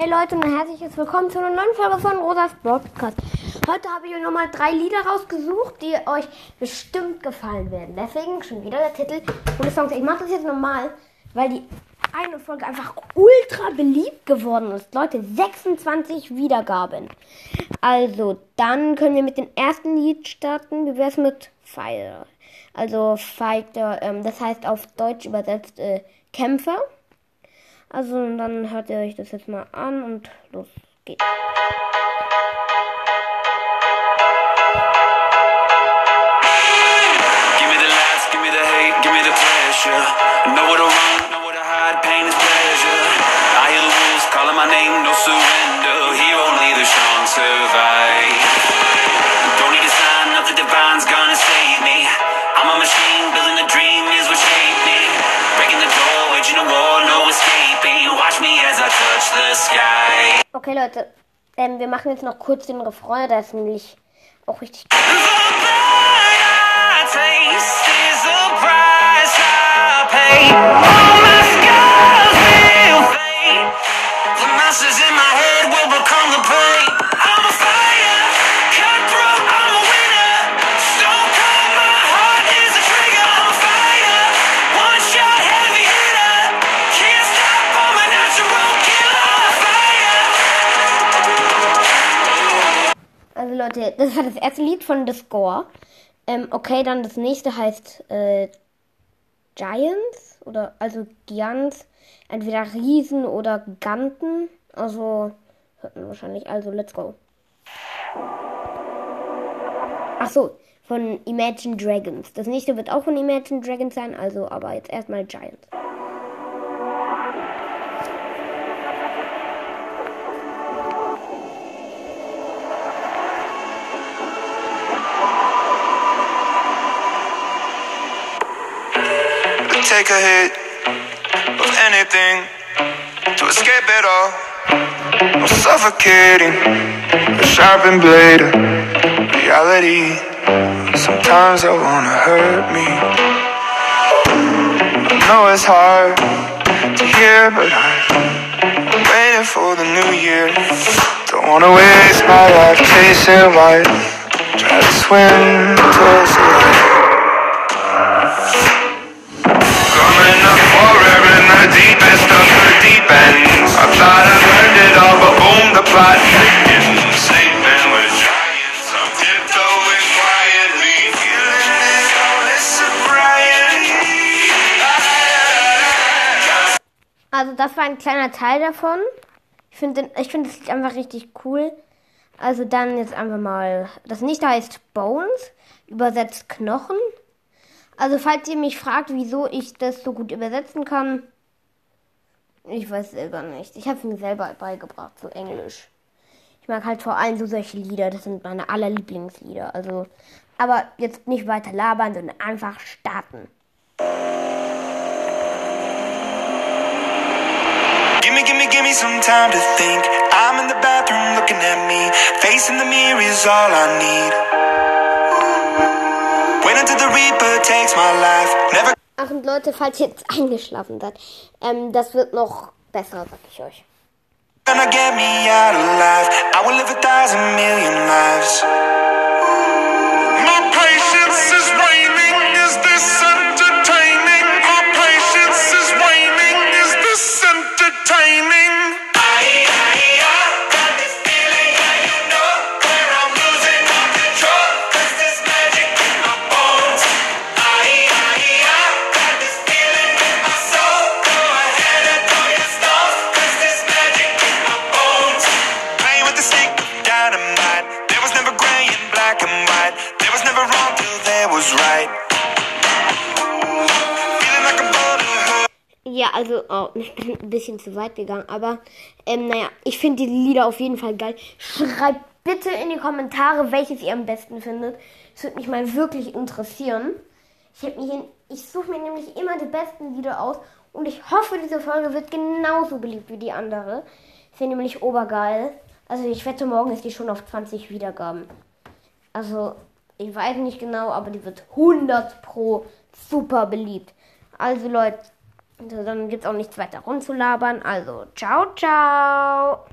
Hey Leute und herzliches Willkommen zu einer neuen Folge von Rosas Podcast. Heute habe ich euch nochmal drei Lieder rausgesucht, die euch bestimmt gefallen werden. Deswegen schon wieder der Titel und Songs. Ich mache das jetzt normal, weil die eine Folge einfach ultra beliebt geworden ist. Leute, 26 Wiedergaben. Also, dann können wir mit dem ersten Lied starten. Wie wäre es mit Fire? Also, Fighter, ähm, das heißt auf Deutsch übersetzt äh, Kämpfer. Also dann hört ihr euch das jetzt mal an und los geht's. I'm a machine, building a dream is what shaped me. Breaking the door, waging a war, Okay Leute, ähm, wir machen jetzt noch kurz den Refrain, der ist nämlich auch richtig The. All my scars fade. In my head Leute, das war das erste Lied von The Score. Ähm, okay, dann das nächste heißt äh, Giants oder also Giants. Entweder Riesen oder Ganten. Also hört man wahrscheinlich. Also let's go. Ach so, von Imagine Dragons. Das nächste wird auch von Imagine Dragons sein. Also aber jetzt erstmal Giants. Take a hit of anything to escape it all. I'm suffocating, a sharpened blade of reality. Sometimes I wanna hurt me. I know it's hard to hear, but I'm waiting for the new year. Don't wanna waste my life chasing white. Try to swim towards the light. Also das war ein kleiner Teil davon. Ich finde ich finde das Lied einfach richtig cool. Also dann jetzt einfach mal. Das nächste heißt Bones, übersetzt Knochen. Also falls ihr mich fragt, wieso ich das so gut übersetzen kann, ich weiß selber nicht. Ich habe es mir selber beigebracht, so Englisch. Ich mag halt vor allem so solche Lieder, das sind meine aller Lieblingslieder. Also, aber jetzt nicht weiter labern, sondern einfach starten. Gimme, gimme, gimme some time to think. I'm in the bathroom looking at me. Facing the mirror is all I need. Wait until the Reaper takes my life. Never Ach und Leute, falls ihr jetzt eingeschlafen seid, ähm, das wird noch besser, sag ich euch. gonna get me out alive. I will live a thousand million lives. My patience is waning. Is this Ja, also, oh, ich bin ein bisschen zu weit gegangen, aber ähm, naja, ich finde die Lieder auf jeden Fall geil. Schreibt bitte in die Kommentare, welches ihr am besten findet. Das würde mich mal wirklich interessieren. Ich, ich suche mir nämlich immer die besten Lieder aus und ich hoffe, diese Folge wird genauso beliebt wie die andere. Ist ja nämlich obergeil. Also ich wette, morgen ist die schon auf 20 Wiedergaben. Also, ich weiß nicht genau, aber die wird 100 pro super beliebt. Also Leute, dann gibt's auch nichts weiter rumzulabern. Also, ciao, ciao.